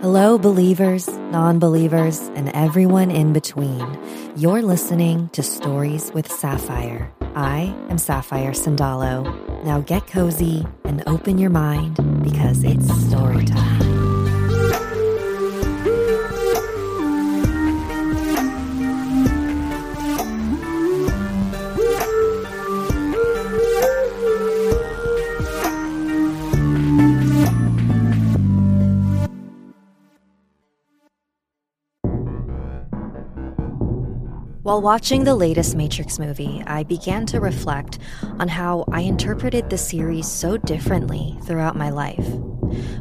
Hello, believers, non believers, and everyone in between. You're listening to Stories with Sapphire. I am Sapphire Sandalo. Now get cozy and open your mind because it's story time. While watching the latest Matrix movie, I began to reflect on how I interpreted the series so differently throughout my life.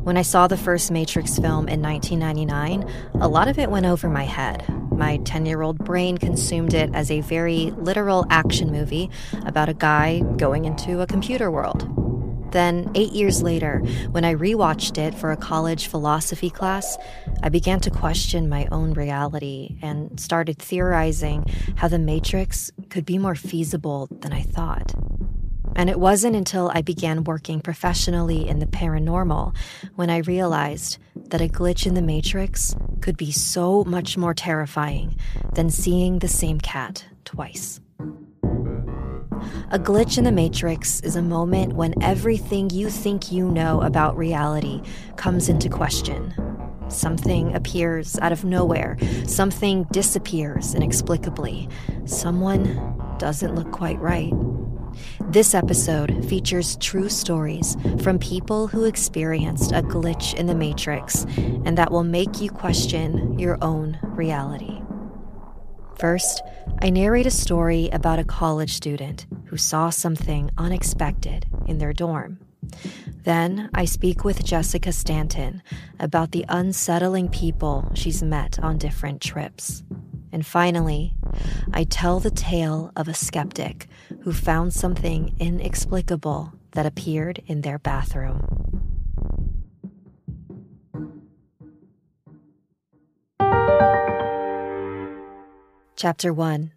When I saw the first Matrix film in 1999, a lot of it went over my head. My 10 year old brain consumed it as a very literal action movie about a guy going into a computer world. Then, eight years later, when I rewatched it for a college philosophy class, I began to question my own reality and started theorizing how the Matrix could be more feasible than I thought. And it wasn't until I began working professionally in the paranormal when I realized that a glitch in the Matrix could be so much more terrifying than seeing the same cat twice. A glitch in the matrix is a moment when everything you think you know about reality comes into question. Something appears out of nowhere, something disappears inexplicably, someone doesn't look quite right. This episode features true stories from people who experienced a glitch in the matrix and that will make you question your own reality. First, I narrate a story about a college student who saw something unexpected in their dorm. Then I speak with Jessica Stanton about the unsettling people she's met on different trips. And finally, I tell the tale of a skeptic who found something inexplicable that appeared in their bathroom. Chapter 1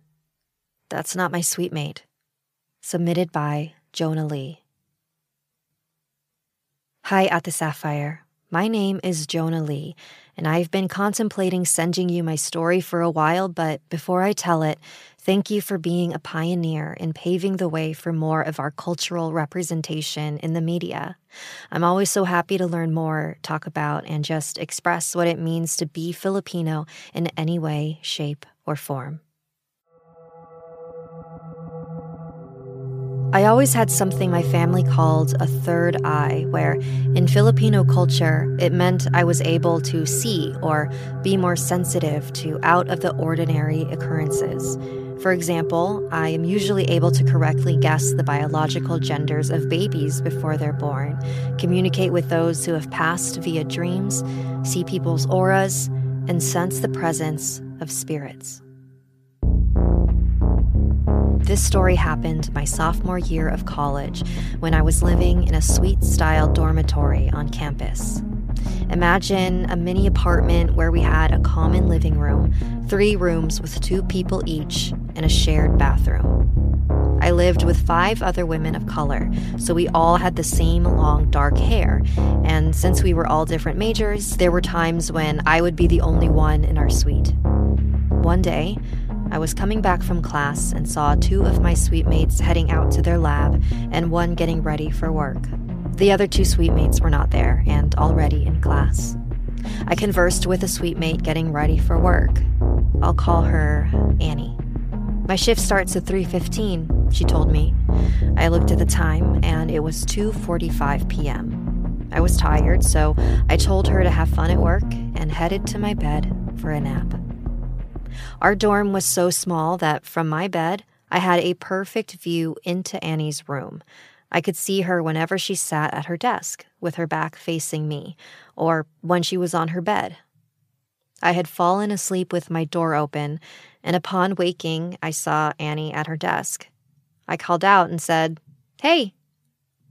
That's Not My Suite Mate. Submitted by Jonali. Hi, at the Sapphire. My name is Jonali, and I've been contemplating sending you my story for a while, but before I tell it, thank you for being a pioneer in paving the way for more of our cultural representation in the media. I'm always so happy to learn more, talk about, and just express what it means to be Filipino in any way, shape, or form. I always had something my family called a third eye, where in Filipino culture, it meant I was able to see or be more sensitive to out of the ordinary occurrences. For example, I am usually able to correctly guess the biological genders of babies before they're born, communicate with those who have passed via dreams, see people's auras, and sense the presence of spirits. This story happened my sophomore year of college when I was living in a suite style dormitory on campus. Imagine a mini apartment where we had a common living room, three rooms with two people each, and a shared bathroom. I lived with five other women of color, so we all had the same long dark hair. And since we were all different majors, there were times when I would be the only one in our suite. One day, I was coming back from class and saw two of my suite mates heading out to their lab and one getting ready for work. The other two suite mates were not there and already in class. I conversed with a suite mate getting ready for work. I'll call her Annie. My shift starts at 3:15, she told me. I looked at the time and it was 2:45 p.m. I was tired, so I told her to have fun at work and headed to my bed for a nap. Our dorm was so small that from my bed, I had a perfect view into Annie's room. I could see her whenever she sat at her desk with her back facing me, or when she was on her bed. I had fallen asleep with my door open, and upon waking, I saw Annie at her desk. I called out and said, Hey!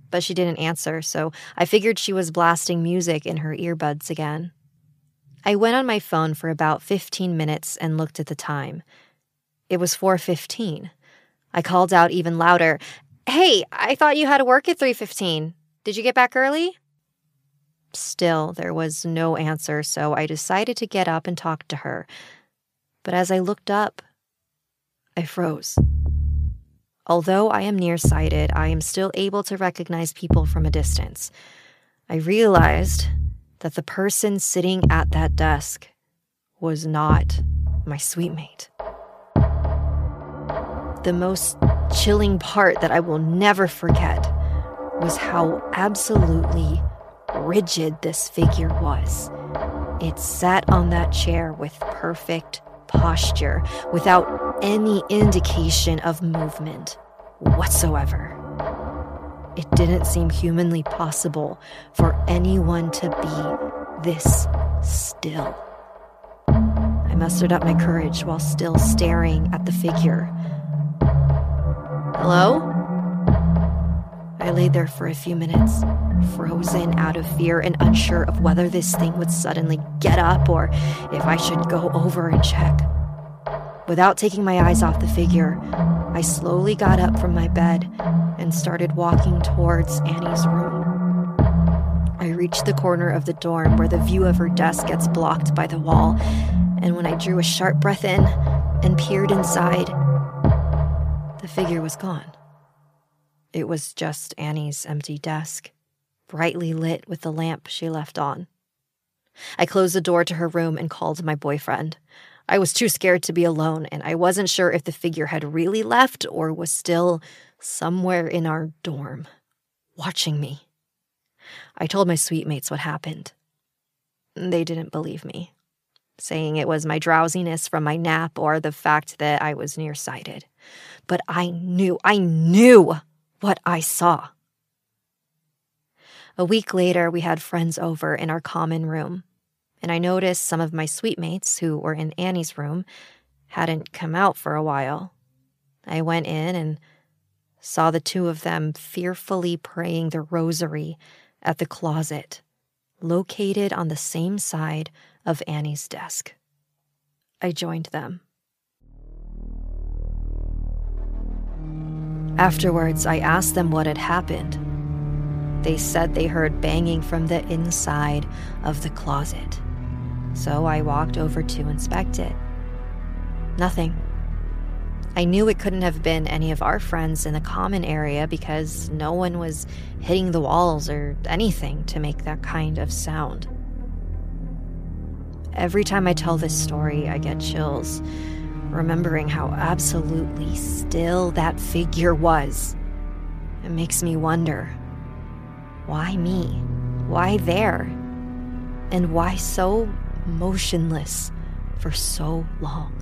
But she didn't answer, so I figured she was blasting music in her earbuds again. I went on my phone for about 15 minutes and looked at the time. It was 4:15. I called out even louder, "Hey, I thought you had to work at 3:15. Did you get back early?" Still, there was no answer, so I decided to get up and talk to her. But as I looked up, I froze. Although I am nearsighted, I am still able to recognize people from a distance. I realized that the person sitting at that desk was not my suite mate. The most chilling part that I will never forget was how absolutely rigid this figure was. It sat on that chair with perfect posture, without any indication of movement whatsoever. It didn't seem humanly possible for anyone to be this still. I mustered up my courage while still staring at the figure Hello? I lay there for a few minutes, frozen out of fear and unsure of whether this thing would suddenly get up or if I should go over and check. Without taking my eyes off the figure, I slowly got up from my bed and started walking towards Annie's room. I reached the corner of the dorm where the view of her desk gets blocked by the wall, and when I drew a sharp breath in and peered inside, the figure was gone. It was just Annie's empty desk, brightly lit with the lamp she left on. I closed the door to her room and called my boyfriend. I was too scared to be alone, and I wasn't sure if the figure had really left or was still somewhere in our dorm, watching me. I told my suite mates what happened. They didn't believe me, saying it was my drowsiness from my nap or the fact that I was nearsighted but I knew, I knew what I saw. A week later, we had friends over in our common room, and I noticed some of my suite mates who were in Annie's room hadn't come out for a while. I went in and saw the two of them fearfully praying the rosary at the closet, located on the same side of Annie's desk. I joined them. Afterwards, I asked them what had happened. They said they heard banging from the inside of the closet. So I walked over to inspect it. Nothing. I knew it couldn't have been any of our friends in the common area because no one was hitting the walls or anything to make that kind of sound. Every time I tell this story, I get chills remembering how absolutely still that figure was. It makes me wonder why me? Why there? And why so motionless for so long?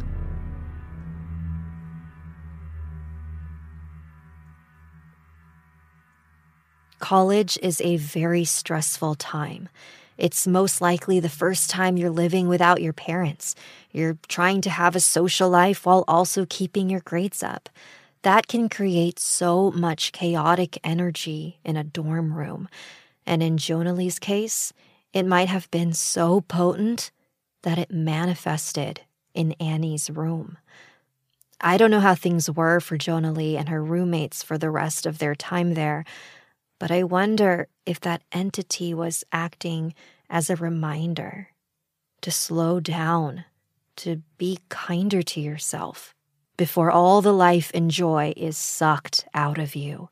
College is a very stressful time. It's most likely the first time you're living without your parents. You're trying to have a social life while also keeping your grades up. That can create so much chaotic energy in a dorm room. And in Jonali's case, it might have been so potent that it manifested in Annie's room. I don't know how things were for Jonali and her roommates for the rest of their time there, but I wonder if that entity was acting as a reminder to slow down, to be kinder to yourself before all the life and joy is sucked out of you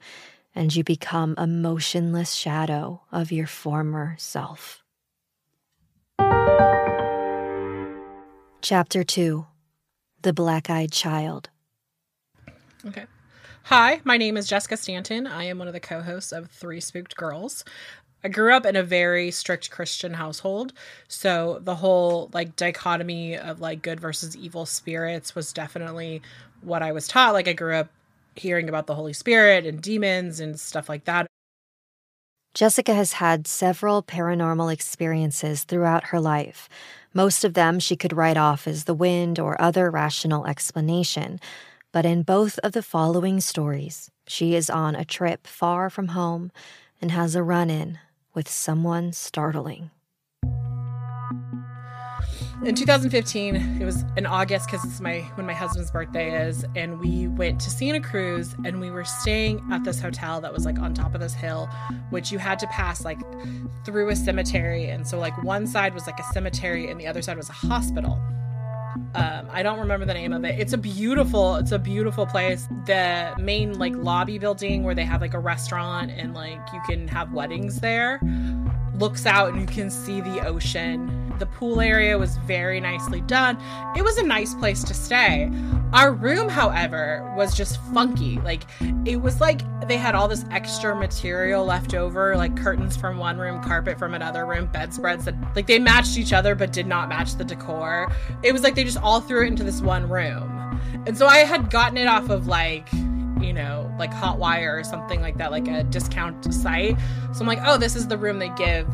and you become a motionless shadow of your former self. Chapter 2 The Black Eyed Child. Okay. Hi, my name is Jessica Stanton. I am one of the co hosts of Three Spooked Girls. I grew up in a very strict Christian household. So the whole like dichotomy of like good versus evil spirits was definitely what I was taught. Like I grew up hearing about the Holy Spirit and demons and stuff like that. Jessica has had several paranormal experiences throughout her life. Most of them she could write off as the wind or other rational explanation. But in both of the following stories, she is on a trip far from home and has a run in with someone startling. In 2015, it was in August because it's my when my husband's birthday is, and we went to Santa Cruz and we were staying at this hotel that was like on top of this hill, which you had to pass like through a cemetery, and so like one side was like a cemetery and the other side was a hospital. Um, I don't remember the name of it. It's a beautiful, it's a beautiful place. The main like lobby building where they have like a restaurant and like you can have weddings there looks out and you can see the ocean the pool area was very nicely done. It was a nice place to stay. Our room, however, was just funky. Like, it was like they had all this extra material left over, like curtains from one room, carpet from another room, bedspreads that, like, they matched each other but did not match the decor. It was like they just all threw it into this one room. And so I had gotten it off of, like, you know, like Hotwire or something like that, like a discount site. So I'm like, oh, this is the room they give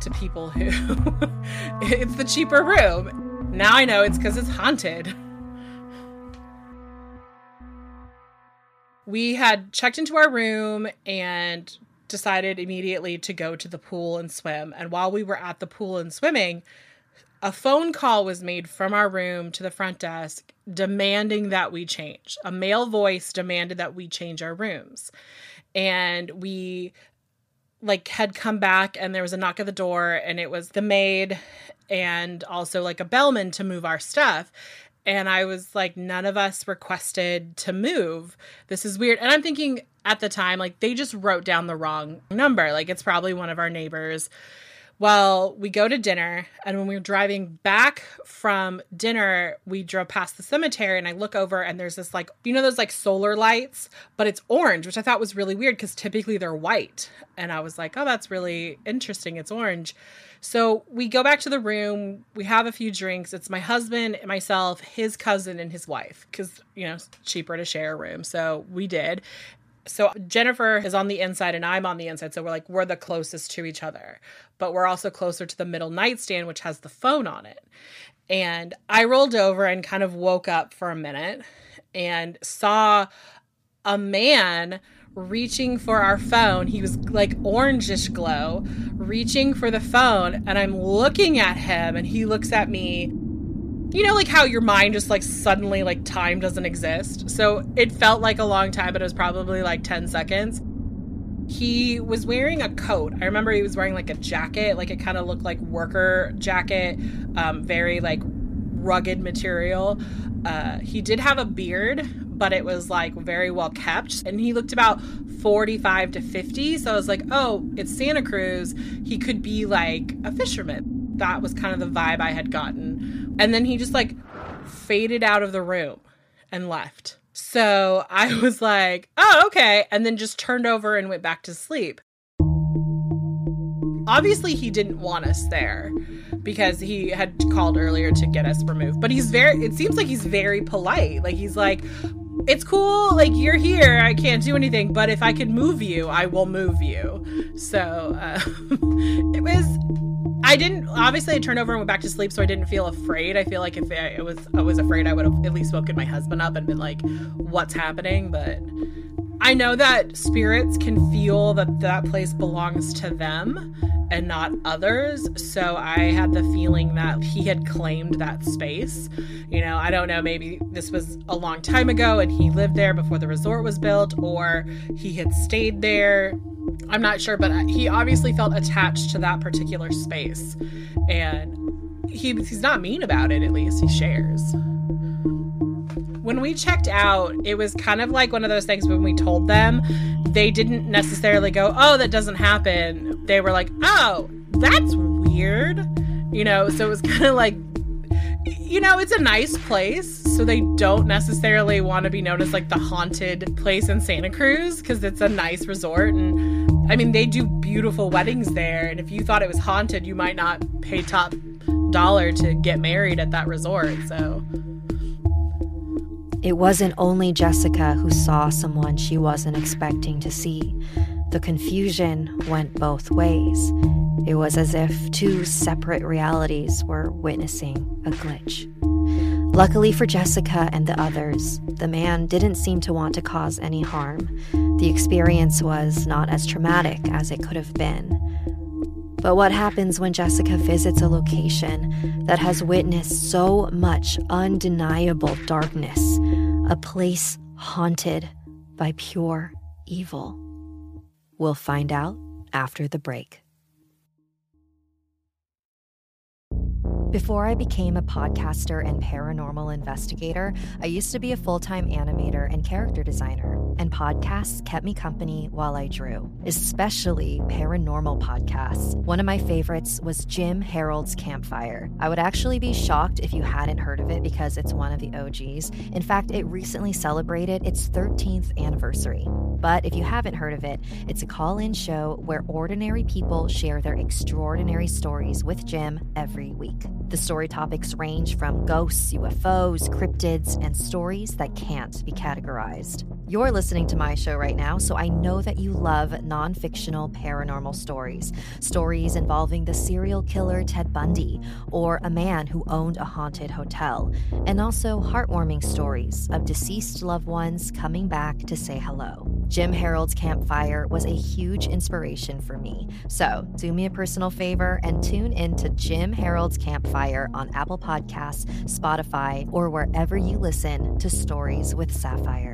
to people who it's the cheaper room. Now I know it's because it's haunted. We had checked into our room and decided immediately to go to the pool and swim. And while we were at the pool and swimming, a phone call was made from our room to the front desk demanding that we change. A male voice demanded that we change our rooms. And we like had come back and there was a knock at the door and it was the maid and also like a bellman to move our stuff and I was like, none of us requested to move. This is weird. And I'm thinking at the time, like, they just wrote down the wrong number. Like, it's probably one of our neighbors well, we go to dinner, and when we are driving back from dinner, we drove past the cemetery, and I look over, and there's this like, you know, those like solar lights, but it's orange, which I thought was really weird because typically they're white. And I was like, oh, that's really interesting. It's orange. So we go back to the room. We have a few drinks. It's my husband, myself, his cousin, and his wife because, you know, cheaper to share a room. So we did so Jennifer is on the inside and I'm on the inside. So we're like, we're the closest to each other, but we're also closer to the middle nightstand, which has the phone on it. And I rolled over and kind of woke up for a minute and saw a man reaching for our phone. He was like orangish glow, reaching for the phone. And I'm looking at him and he looks at me you know like how your mind just like suddenly like time doesn't exist? So it felt like a long time but it was probably like 10 seconds. He was wearing a coat. I remember he was wearing like a jacket. Like it kind of looked like worker jacket um, very like rugged material. Uh, he did have a beard but it was like very well kept. And he looked about 45 to 50 so i was like oh it's santa cruz. He could be like a fisherman. That was kind of the vibe I had gotten. And then he just like faded out of the room and left. So I was like, oh, okay. And then just turned over and went back to sleep. Obviously, he didn't want us there because he had called earlier to get us removed. But he's very, it seems like he's very polite. Like, he's like, it's cool. Like, you're here. I can't do anything. But if I could move you, I will move you. So uh, it was I didn't obviously I turned over and went back to sleep, so I didn't feel afraid. I feel like if I was I was afraid, I would have at least woken my husband up and been like, "What's happening?" But I know that spirits can feel that that place belongs to them and not others. So I had the feeling that he had claimed that space. You know, I don't know, maybe this was a long time ago and he lived there before the resort was built, or he had stayed there I'm not sure, but he obviously felt attached to that particular space. And he, he's not mean about it, at least. He shares. When we checked out, it was kind of like one of those things when we told them, they didn't necessarily go, oh, that doesn't happen. They were like, oh, that's weird. You know, so it was kind of like you know, it's a nice place, so they don't necessarily want to be known as like the haunted place in Santa Cruz because it's a nice resort. And I mean, they do beautiful weddings there. And if you thought it was haunted, you might not pay top dollar to get married at that resort. So. It wasn't only Jessica who saw someone she wasn't expecting to see. The confusion went both ways. It was as if two separate realities were witnessing a glitch. Luckily for Jessica and the others, the man didn't seem to want to cause any harm. The experience was not as traumatic as it could have been. But what happens when Jessica visits a location that has witnessed so much undeniable darkness, a place haunted by pure evil? We'll find out after the break. Before I became a podcaster and paranormal investigator, I used to be a full time animator and character designer, and podcasts kept me company while I drew, especially paranormal podcasts. One of my favorites was Jim Harold's Campfire. I would actually be shocked if you hadn't heard of it because it's one of the OGs. In fact, it recently celebrated its 13th anniversary. But if you haven't heard of it, it's a call in show where ordinary people share their extraordinary stories with Jim every week. The story topics range from ghosts, UFOs, cryptids, and stories that can't be categorized. You're listening to my show right now, so I know that you love non fictional paranormal stories. Stories involving the serial killer Ted Bundy or a man who owned a haunted hotel, and also heartwarming stories of deceased loved ones coming back to say hello. Jim Harold's Campfire was a huge inspiration for me. So, do me a personal favor and tune in to Jim Harold's Campfire on Apple Podcasts, Spotify, or wherever you listen to Stories with Sapphire.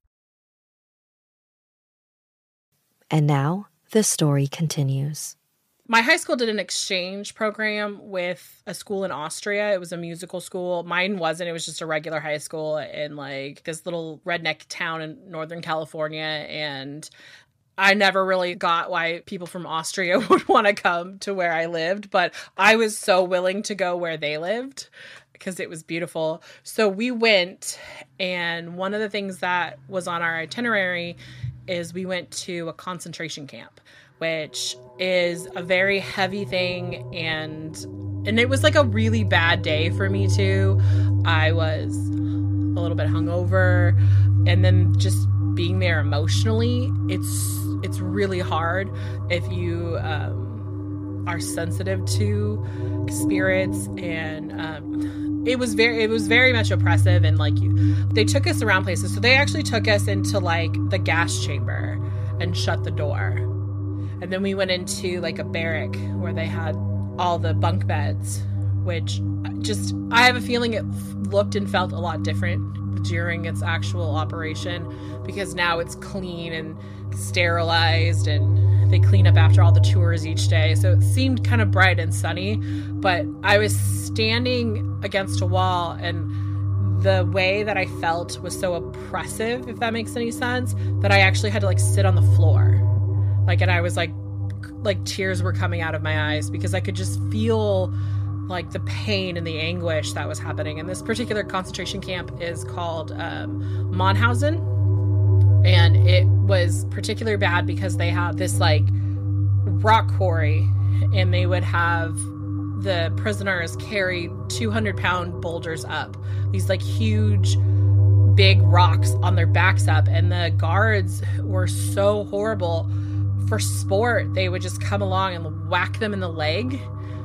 And now, the story continues. My high school did an exchange program with a school in Austria. It was a musical school. Mine wasn't. It was just a regular high school in like this little redneck town in Northern California. And I never really got why people from Austria would want to come to where I lived, but I was so willing to go where they lived because it was beautiful. So we went, and one of the things that was on our itinerary is we went to a concentration camp which is a very heavy thing and and it was like a really bad day for me too. I was a little bit hungover and then just being there emotionally, it's it's really hard if you um, are sensitive to spirits and um, it was very it was very much oppressive and like you they took us around places. So they actually took us into like the gas chamber and shut the door. And then we went into like a barrack where they had all the bunk beds, which just, I have a feeling it looked and felt a lot different during its actual operation because now it's clean and sterilized and they clean up after all the tours each day. So it seemed kind of bright and sunny, but I was standing against a wall and the way that I felt was so oppressive, if that makes any sense, that I actually had to like sit on the floor like, and I was like, like tears were coming out of my eyes because I could just feel like the pain and the anguish that was happening. And this particular concentration camp is called um, Mauthausen. And it was particularly bad because they had this like rock quarry and they would have the prisoners carry 200 pound boulders up, these like huge big rocks on their backs up. And the guards were so horrible for sport, they would just come along and whack them in the leg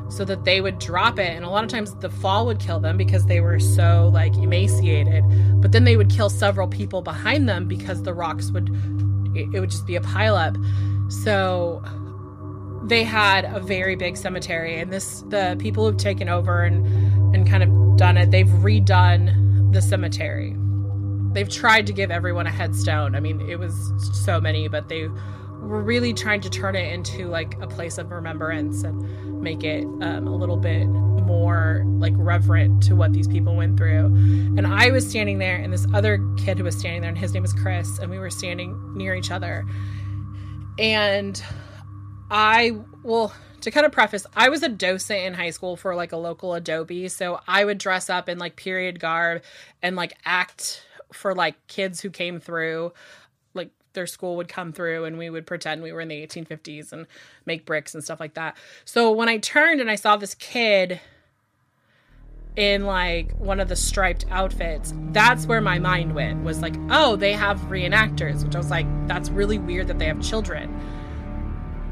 so that they would drop it. And a lot of times the fall would kill them because they were so like emaciated. But then they would kill several people behind them because the rocks would, it would just be a pileup. So they had a very big cemetery. And this, the people who've taken over and, and kind of done it, they've redone the cemetery. They've tried to give everyone a headstone. I mean, it was so many, but they we're really trying to turn it into like a place of remembrance and make it um, a little bit more like reverent to what these people went through. And I was standing there, and this other kid who was standing there, and his name was Chris, and we were standing near each other. And I, well, to kind of preface, I was a docent in high school for like a local Adobe. So I would dress up in like period garb and like act for like kids who came through their school would come through and we would pretend we were in the 1850s and make bricks and stuff like that. So when I turned and I saw this kid in like one of the striped outfits, that's where my mind went was like, oh, they have reenactors, which I was like, that's really weird that they have children.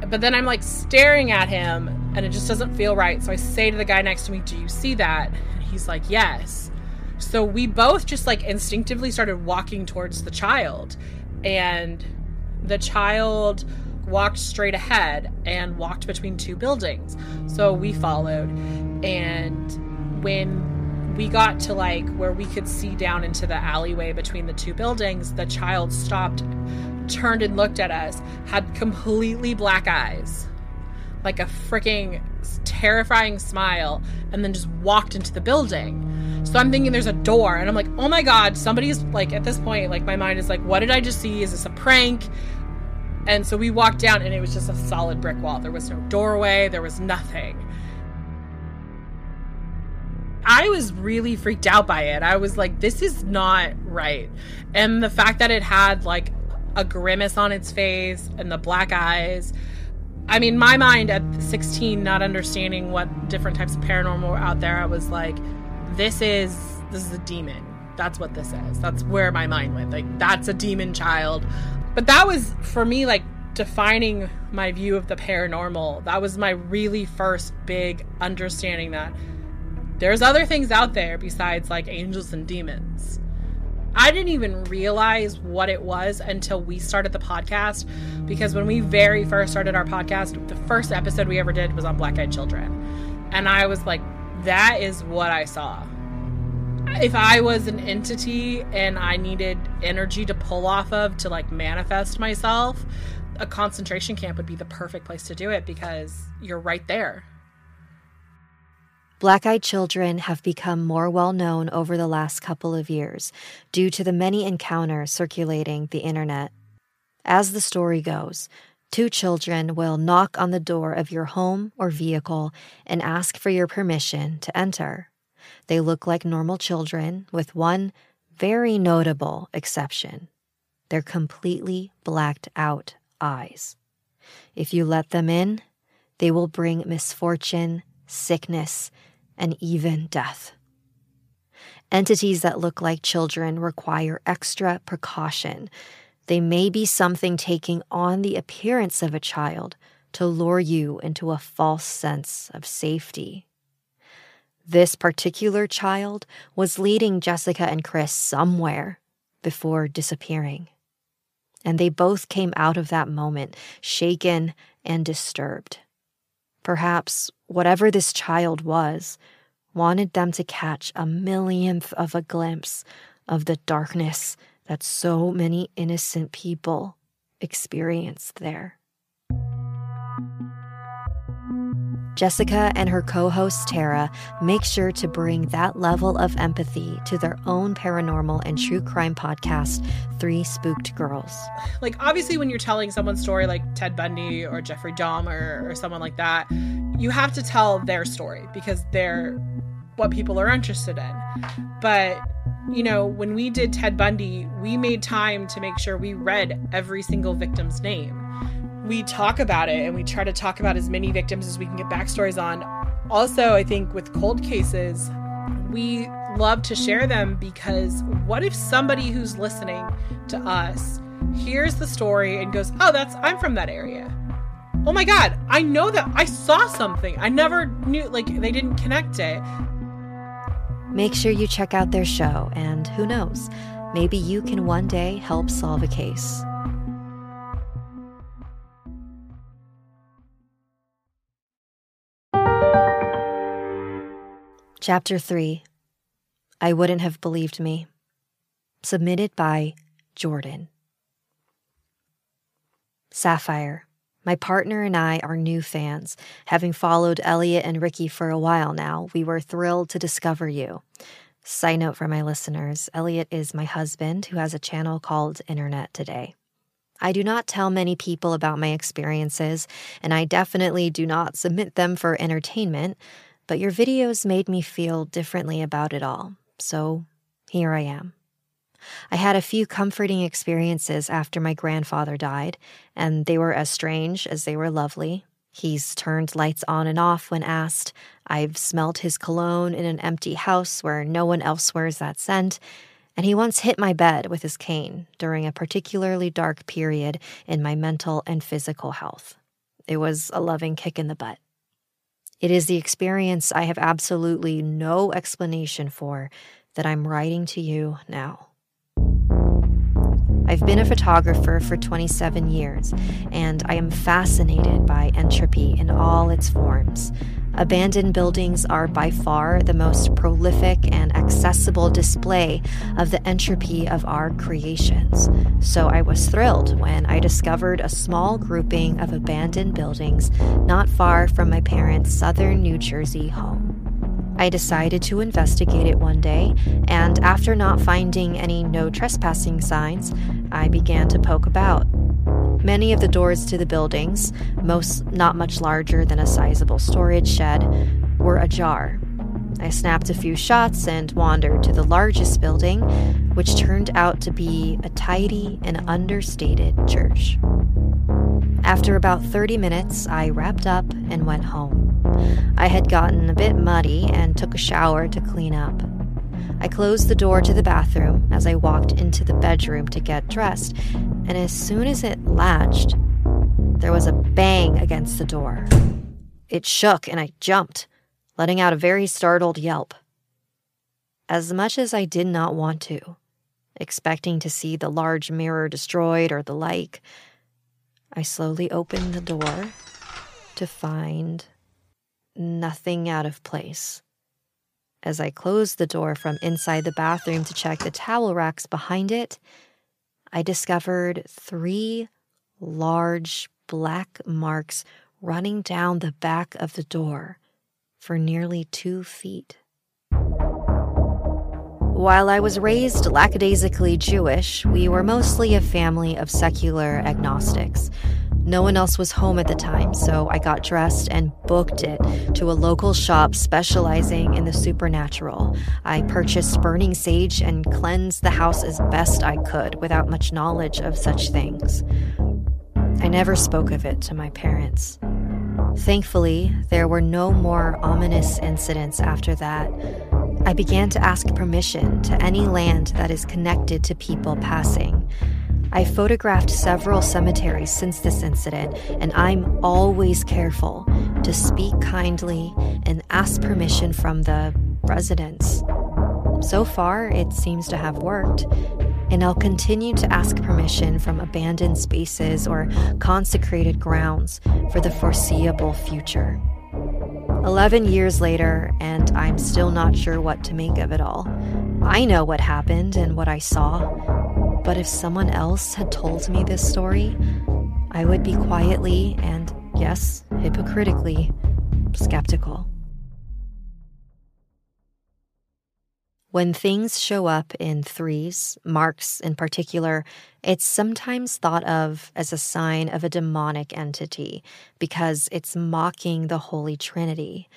But then I'm like staring at him and it just doesn't feel right. So I say to the guy next to me, Do you see that? And he's like, Yes. So we both just like instinctively started walking towards the child. And the child walked straight ahead and walked between two buildings. So we followed. And when we got to like where we could see down into the alleyway between the two buildings, the child stopped turned and looked at us, had completely black eyes, like a freaking terrifying smile, and then just walked into the building. So I'm thinking there's a door, and I'm like, oh my god, somebody's like, at this point, like, my mind is like, what did I just see? Is this a prank? And so we walked down, and it was just a solid brick wall. There was no doorway, there was nothing. I was really freaked out by it. I was like, this is not right. And the fact that it had like a grimace on its face and the black eyes. I mean, my mind at 16, not understanding what different types of paranormal were out there, I was like, this is this is a demon. That's what this is. That's where my mind went. Like, that's a demon child. But that was for me like defining my view of the paranormal. That was my really first big understanding that there's other things out there besides like angels and demons. I didn't even realize what it was until we started the podcast because when we very first started our podcast, the first episode we ever did was on black eyed children. And I was like, that is what I saw. If I was an entity and I needed energy to pull off of to like manifest myself, a concentration camp would be the perfect place to do it because you're right there. Black eyed children have become more well known over the last couple of years due to the many encounters circulating the internet. As the story goes, two children will knock on the door of your home or vehicle and ask for your permission to enter. They look like normal children, with one very notable exception their completely blacked out eyes. If you let them in, they will bring misfortune, sickness, and even death. Entities that look like children require extra precaution. They may be something taking on the appearance of a child to lure you into a false sense of safety. This particular child was leading Jessica and Chris somewhere before disappearing. And they both came out of that moment shaken and disturbed. Perhaps whatever this child was, wanted them to catch a millionth of a glimpse of the darkness that so many innocent people experienced there. Jessica and her co host Tara make sure to bring that level of empathy to their own paranormal and true crime podcast, Three Spooked Girls. Like, obviously, when you're telling someone's story, like Ted Bundy or Jeffrey Dahmer or someone like that, you have to tell their story because they're what people are interested in. But you know, when we did Ted Bundy, we made time to make sure we read every single victim's name we talk about it and we try to talk about as many victims as we can get backstories on. Also, I think with cold cases, we love to share them because what if somebody who's listening to us hears the story and goes, Oh, that's, I'm from that area. Oh my God, I know that I saw something. I never knew, like, they didn't connect it. Make sure you check out their show, and who knows, maybe you can one day help solve a case. Chapter 3 I Wouldn't Have Believed Me. Submitted by Jordan. Sapphire. My partner and I are new fans. Having followed Elliot and Ricky for a while now, we were thrilled to discover you. Side note for my listeners Elliot is my husband who has a channel called Internet Today. I do not tell many people about my experiences, and I definitely do not submit them for entertainment, but your videos made me feel differently about it all. So here I am. I had a few comforting experiences after my grandfather died, and they were as strange as they were lovely. He's turned lights on and off when asked. I've smelt his cologne in an empty house where no one else wears that scent. And he once hit my bed with his cane during a particularly dark period in my mental and physical health. It was a loving kick in the butt. It is the experience I have absolutely no explanation for that I'm writing to you now. I've been a photographer for 27 years, and I am fascinated by entropy in all its forms. Abandoned buildings are by far the most prolific and accessible display of the entropy of our creations. So I was thrilled when I discovered a small grouping of abandoned buildings not far from my parents' southern New Jersey home. I decided to investigate it one day, and after not finding any no trespassing signs, I began to poke about. Many of the doors to the buildings, most not much larger than a sizable storage shed, were ajar. I snapped a few shots and wandered to the largest building, which turned out to be a tidy and understated church. After about 30 minutes, I wrapped up and went home. I had gotten a bit muddy and took a shower to clean up. I closed the door to the bathroom as I walked into the bedroom to get dressed, and as soon as it latched, there was a bang against the door. It shook and I jumped, letting out a very startled yelp. As much as I did not want to, expecting to see the large mirror destroyed or the like, I slowly opened the door to find nothing out of place. As I closed the door from inside the bathroom to check the towel racks behind it, I discovered three large black marks running down the back of the door for nearly two feet. While I was raised lackadaisically Jewish, we were mostly a family of secular agnostics. No one else was home at the time, so I got dressed and booked it to a local shop specializing in the supernatural. I purchased burning sage and cleansed the house as best I could without much knowledge of such things. I never spoke of it to my parents. Thankfully, there were no more ominous incidents after that. I began to ask permission to any land that is connected to people passing. I photographed several cemeteries since this incident, and I'm always careful to speak kindly and ask permission from the residents. So far, it seems to have worked, and I'll continue to ask permission from abandoned spaces or consecrated grounds for the foreseeable future. 11 years later, and I'm still not sure what to make of it all. I know what happened and what I saw, but if someone else had told me this story, I would be quietly and, yes, hypocritically, skeptical. When things show up in threes, marks in particular, it's sometimes thought of as a sign of a demonic entity because it's mocking the Holy Trinity.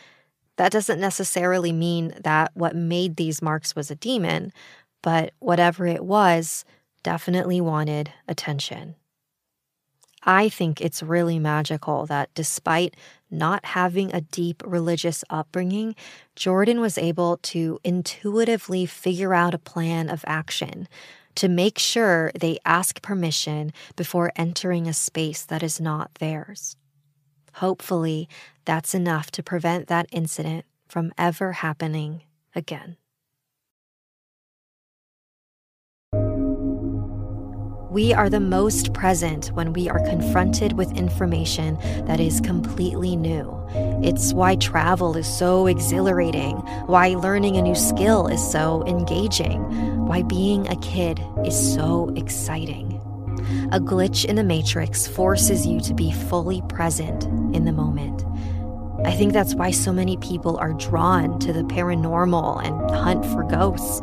That doesn't necessarily mean that what made these marks was a demon, but whatever it was, definitely wanted attention. I think it's really magical that despite not having a deep religious upbringing, Jordan was able to intuitively figure out a plan of action to make sure they ask permission before entering a space that is not theirs. Hopefully, that's enough to prevent that incident from ever happening again. We are the most present when we are confronted with information that is completely new. It's why travel is so exhilarating, why learning a new skill is so engaging, why being a kid is so exciting. a glitch in the matrix forces you to be fully present in the moment. I think that's why so many people are drawn to the paranormal and hunt for ghosts.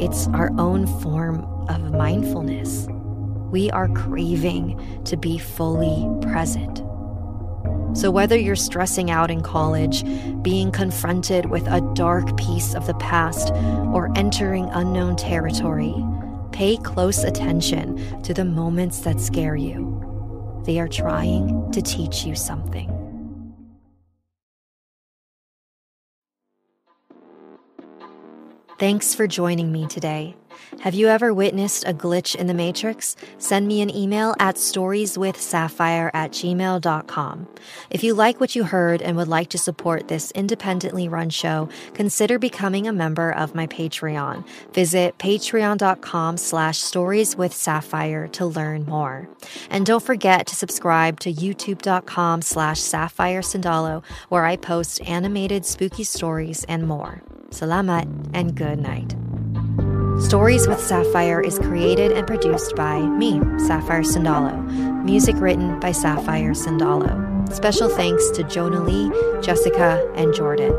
It's our own form of mindfulness. We are craving to be fully present. So, whether you're stressing out in college, being confronted with a dark piece of the past, or entering unknown territory, pay close attention to the moments that scare you. They are trying to teach you something. Thanks for joining me today. Have you ever witnessed a glitch in the matrix? Send me an email at storieswithsapphire at gmail.com. If you like what you heard and would like to support this independently run show, consider becoming a member of my Patreon. Visit patreon.com slash storieswithsapphire to learn more. And don't forget to subscribe to youtube.com slash sapphire sandalo, where I post animated spooky stories and more. Salamat and good night. Stories with Sapphire is created and produced by me, Sapphire Sandalo. Music written by Sapphire Sandalo. Special thanks to Jonali, Jessica, and Jordan.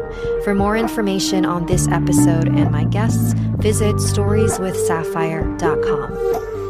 For more information on this episode and my guests, visit storieswithsapphire.com.